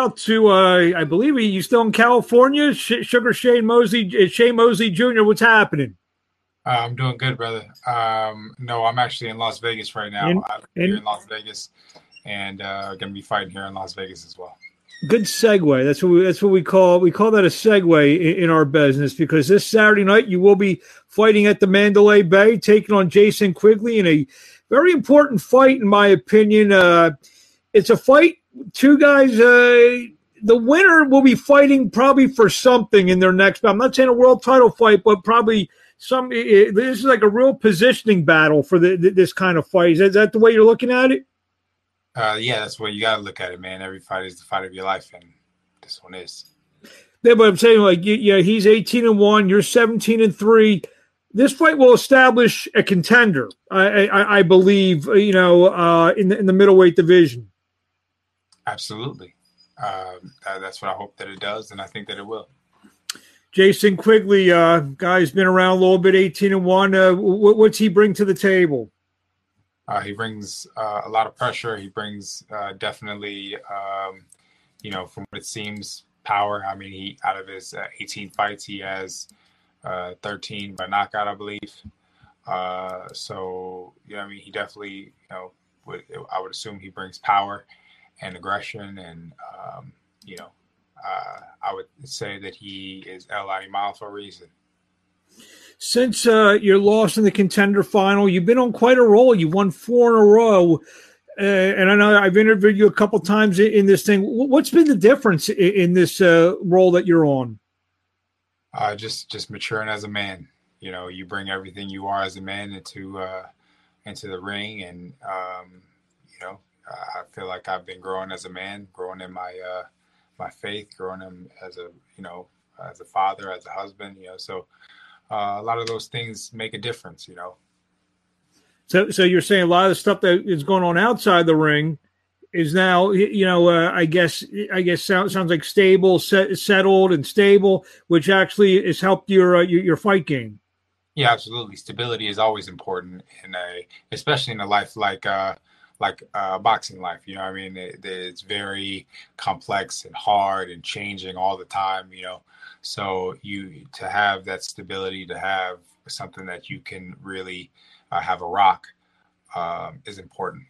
out to, uh, I believe you still in California? Sh- Sugar Shane Mosley, uh, Shane Mosley Jr. What's happening? Uh, I'm doing good, brother. Um, no, I'm actually in Las Vegas right now. In- I'm in- here in Las Vegas, and uh, going to be fighting here in Las Vegas as well. Good segue. That's what we, that's what we call we call that a segue in, in our business because this Saturday night you will be fighting at the Mandalay Bay, taking on Jason Quigley in a very important fight, in my opinion. Uh, it's a fight. Two guys. Uh, the winner will be fighting probably for something in their next. I'm not saying a world title fight, but probably some. It, this is like a real positioning battle for the, this kind of fight. Is that, is that the way you're looking at it? Uh, yeah, that's what you got to look at it, man. Every fight is the fight of your life, and this one is. Yeah, but I'm saying, like, yeah, he's 18 and one. You're 17 and three. This fight will establish a contender, I, I, I believe. You know, uh, in the in the middleweight division. Absolutely, um, that's what I hope that it does, and I think that it will. Jason Quigley, uh, guy's been around a little bit, 18 and one. Uh, what, what's he bring to the table? Uh, he brings uh, a lot of pressure. He brings uh, definitely, um, you know, from what it seems, power. I mean, he out of his uh, 18 fights, he has uh, 13 by knockout, I believe. Uh, so, you know, I mean, he definitely, you know, would, I would assume he brings power and aggression, and um, you know, I would say that he is El Animal for a reason since uh, your loss in the contender final, you've been on quite a roll. You won four in a row. Uh, and I know I've interviewed you a couple times in, in, this thing. What's been the difference in, in this uh, role that you're on? Uh, just just maturing as a man. You know, you bring everything you are as a man into uh, into the ring, and um, you know, I feel like I've been growing as a man, growing in my uh, my faith, growing in as a you know as a father, as a husband. You know, so uh, a lot of those things make a difference, you know. So, so you're saying a lot of the stuff that is going on outside the ring is now, you know, uh, I guess, I guess sounds sounds like stable, set, settled, and stable, which actually has helped your uh, your, your fight game. Yeah, absolutely. Stability is always important in a, especially in a life like uh, like uh, boxing life. You know, I mean, it, it's very complex and hard and changing all the time. You know, so you to have that stability, to have something that you can really uh, have a rock um, is important.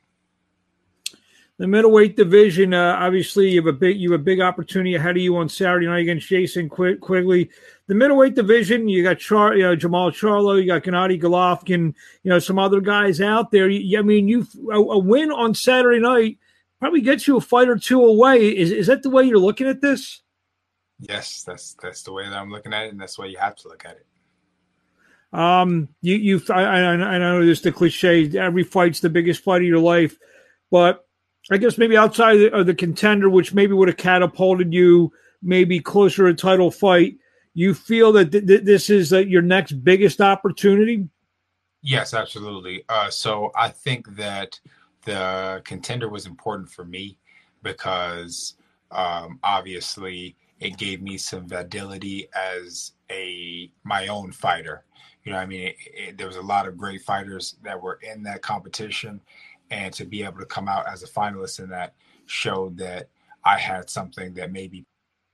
The middleweight division, uh, obviously, you have a big you have a big opportunity ahead of you on Saturday night against Jason Quigley. The middleweight division, you got Char, you know, Jermall Charlo, you got Gennady Golovkin, you know, some other guys out there. I mean, you a, a win on Saturday night probably gets you a fight or two away. Is is that the way you're looking at this? Yes, that's that's the way that I'm looking at it, and that's why you have to look at it. Um, you you I, I, I know this the cliche. Every fight's the biggest fight of your life, but I guess maybe outside of the, of the contender, which maybe would have catapulted you maybe closer to a title fight, you feel that th- th- this is uh, your next biggest opportunity. Yes, absolutely. Uh, so I think that the contender was important for me because um, obviously it gave me some validity as a my own fighter. You know, I mean, it, it, there was a lot of great fighters that were in that competition, and to be able to come out as a finalist in that showed that I had something that maybe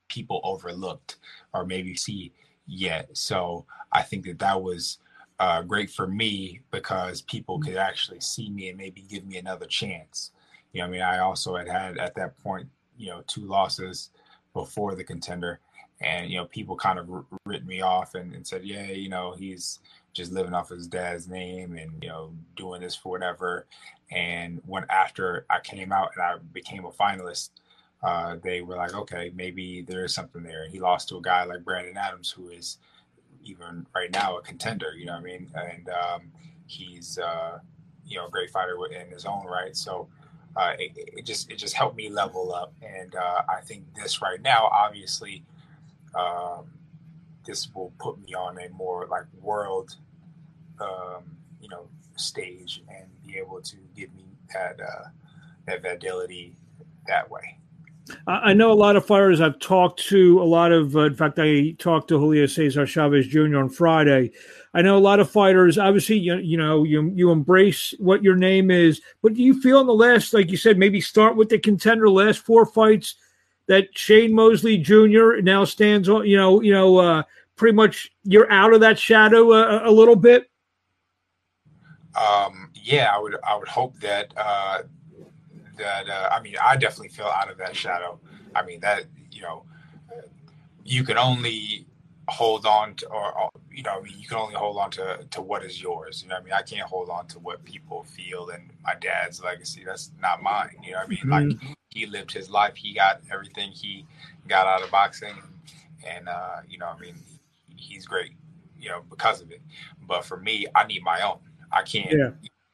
people overlooked or maybe see yet. So I think that that was uh, great for me because people could actually see me and maybe give me another chance. You know, I mean, I also had had at that point, you know, two losses before the contender. And, you know, people kind of written me off and, and said, yeah, you know, he's just living off his dad's name and, you know, doing this for whatever. And when after I came out and I became a finalist, uh, they were like, okay, maybe there is something there. He lost to a guy like Brandon Adams, who is even right now a contender, you know what I mean? And um, he's, uh, you know, a great fighter in his own right. So, uh, it, it, just it just helped me level up. And uh, I think this right now, obviously, um, this will put me on a more like world, um, you know, stage and be able to give me that uh, that validity that way. I know a lot of fighters I've talked to. A lot of, uh, in fact, I talked to Julio Cesar Chavez Jr. on Friday. I know a lot of fighters. Obviously, you you know you you embrace what your name is, but do you feel in the last, like you said, maybe start with the contender, last four fights, that Shane Mosley Jr. now stands on? You know, you know, uh, pretty much you're out of that shadow a, a little bit. Um, yeah, I would I would hope that uh, that uh, I mean I definitely feel out of that shadow. I mean that you know you can only hold on to or you know I mean you can only hold on to to what is yours. You know I mean I can't hold on to what people feel and my dad's legacy. That's not mine. You know I mean mm-hmm. like he lived his life. He got everything he got out of boxing, and uh, you know I mean he's great. You know because of it. But for me, I need my own. I can't. Yeah.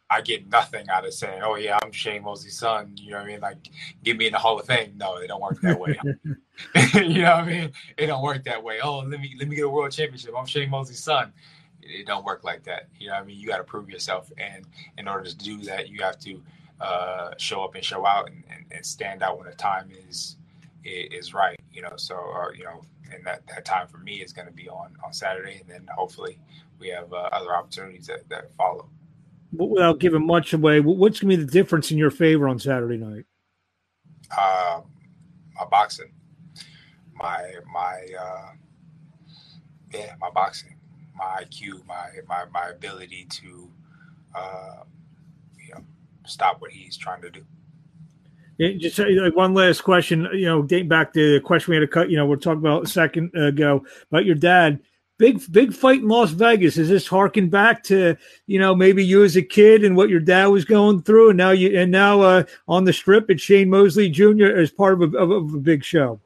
I get nothing out of saying, "Oh yeah, I'm Shane Mosley's son." You know what I mean? Like, get me in the Hall of Fame. No, it don't work that way. you know what I mean? It don't work that way. Oh, let me let me get a world championship. I'm Shane Mosley's son. It, it don't work like that. You know what I mean? You got to prove yourself, and in order to do that, you have to uh, show up and show out and, and, and, stand out when the time is is right. You know, so or, uh, you know, and that, that time for me is going to be on on Saturday, and then hopefully we have uh, other opportunities that, that follow. Without giving much away, what's going to be the difference in your favor on Saturday night? Uh, my boxing, my my uh, yeah, my boxing, my IQ, my my my ability to uh, you know stop what he's trying to do. Yeah, just like one last question, you know, dating back to the question we had to cut, you know, we're talking about a second ago about your dad big big fight in Las Vegas. Is this harking back to you know maybe you as a kid and what your dad was going through, and now you and now uh, on the strip it's Shane Mosley Jr. as part of a, of a big show.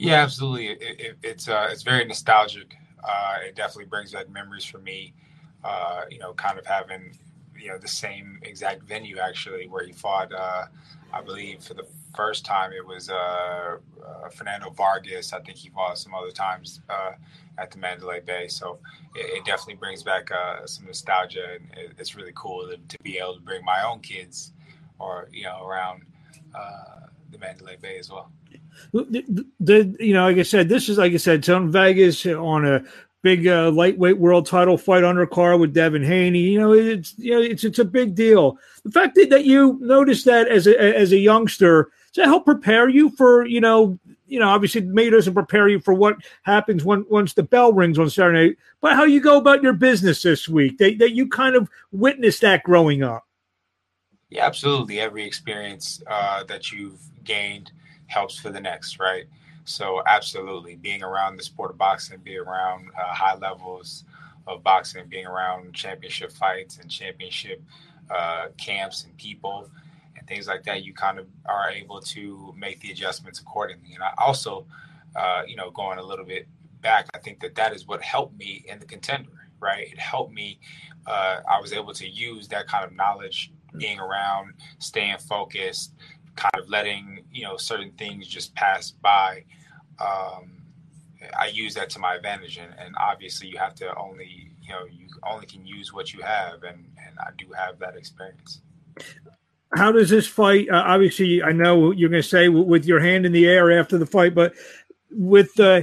Yeah, absolutely. It, it, it's uh, it's very nostalgic. Uh, it definitely brings back memories for me. Uh, you know, kind of having you know the same exact venue actually where he fought. Uh, I believe for the first time it was uh, uh, Fernando Vargas. I think he fought some other times uh, at the Mandalay Bay. So it, it definitely brings back uh, some nostalgia, and it, it's really cool to, to, be able to bring my own kids, or you know, around uh, the Mandalay Bay as well. The, the, you know, like I said, this is like I said, on Vegas on a big uh, lightweight world title fight undercard with Devin Haney. You know, it's you know it's it's a big deal. The fact that, that you noticed that as a as a youngster that help prepare you for you know you know obviously May doesn't prepare you for what happens when once the bell rings on Saturday night, but how you go about your business this week that that you kind of witnessed that growing up. Yeah, absolutely. Every experience uh, that you've gained helps for the next, right? So absolutely, being around the sport of boxing, being around uh, high levels of boxing, being around championship fights and championship uh, camps and people and things like that, you kind of are able to make the adjustments accordingly. And I also, uh, you know, going a little bit back, I think that that is what helped me in the contender, right? It helped me. Uh, I was able to use that kind of knowledge, being around, staying focused, kind of letting you know certain things just pass by. Um, I use that to my advantage, and, and obviously you have to only you know you only can use what you have, and and I do have that experience. How does this fight? Uh, obviously, I know you're going to say with your hand in the air after the fight, but with uh,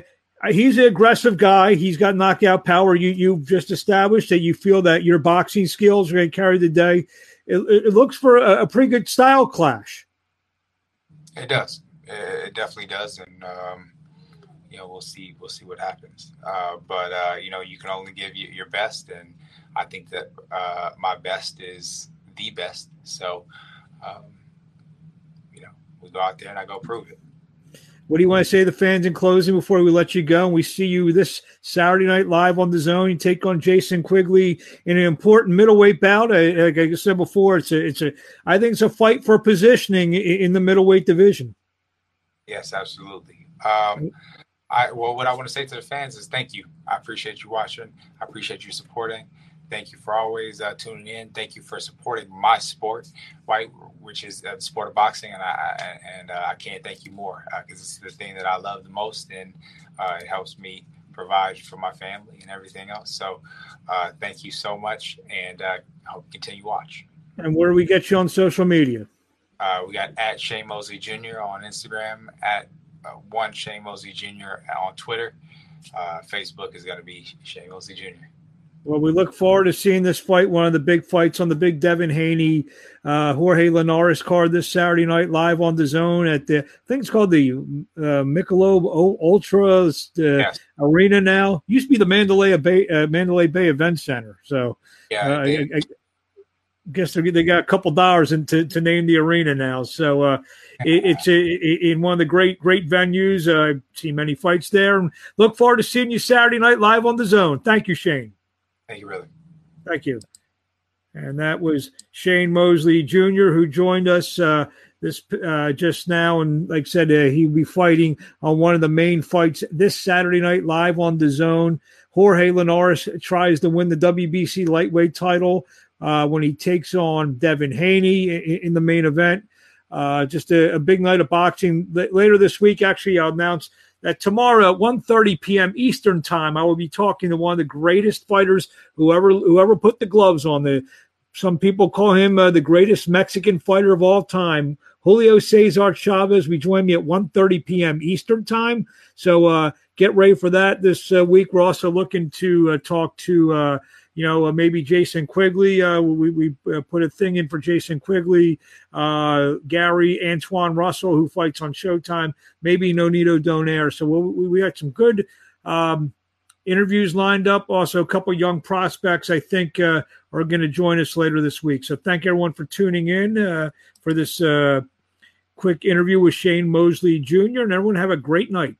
he's an aggressive guy. He's got knockout power. You you've just established that you feel that your boxing skills are going to carry the day. It, it looks for a, a pretty good style clash. It does. It definitely does, and um, you know we'll see. We'll see what happens. Uh, but uh, you know you can only give you your best, and I think that uh, my best is the best. So um, you know we go out there and I go prove it. What do you want to say to the fans in closing before we let you go? And we see you this Saturday night live on DAZN. You take on Jason Quigley in an important middleweight bout. Like I said before, it's a, it's a, I think it's a fight for positioning in the middleweight division. Yes, absolutely. Um, I well, what I want to say to the fans is thank you. I appreciate you watching. I appreciate you supporting. Thank you for always uh, tuning in. Thank you for supporting my sport, right, which is uh, the sport of boxing, and I and uh, I can't thank you more because uh, it's the thing that I love the most, and uh, it helps me provide for my family and everything else. So, uh, thank you so much, and I hope you continue watch. And where do we get you on social media? we got at Shane Mosley Jr. on Instagram, at one Shane Mosley Jr. on Twitter. Facebook is going to be Shane Mosley Jr. Well, we look forward to seeing this fight, one of the big fights on the big Devin Haney, uh, Jorge Linares card this Saturday night live on DAZN at the, I think it's called the uh, Michelob Ultra uh, yes. Arena now. Used to be the Mandalay Bay, uh, Mandalay Bay Event Center. So, yeah, uh, I, I, guess they got a couple dollars in to, to name the arena now. So uh, it, it's a, in one of the great great venues. Uh, I've seen many fights there, and look forward to seeing you Saturday night live on DAZN. Thank you, Shane. Thank you, brother. Thank you. And that was Shane Mosley Jr. who joined us uh, this uh, just now, and like I said, uh, he'll be fighting on one of the main fights this Saturday night live on DAZN. Jorge Linares tries to win the WBC lightweight title uh, when he takes on Devin Haney in, in the main event. Uh, just a, a, big night of boxing. L- later this week, actually, I'll announce that tomorrow at 1.30 p.m. Eastern Time, I will be talking to one of the greatest fighters whoever whoever put the gloves on. The some people call him uh, the greatest Mexican fighter of all time. Julio Cesar Chavez. We join me at 1.30 p.m. Eastern Time. So uh, get ready for that this uh, week. We're also looking to uh, talk to uh, you know, uh, maybe Jason Quigley. Uh, we we uh, put a thing in for Jason Quigley, uh, Gary Antoine Russell, who fights on Showtime. Maybe Nonito Donaire. So we we got some good um, interviews lined up. Also, a couple young prospects I think uh, are going to join us later this week. So thank everyone for tuning in uh, for this quick interview with Shane Mosley Jr. And everyone have a great night.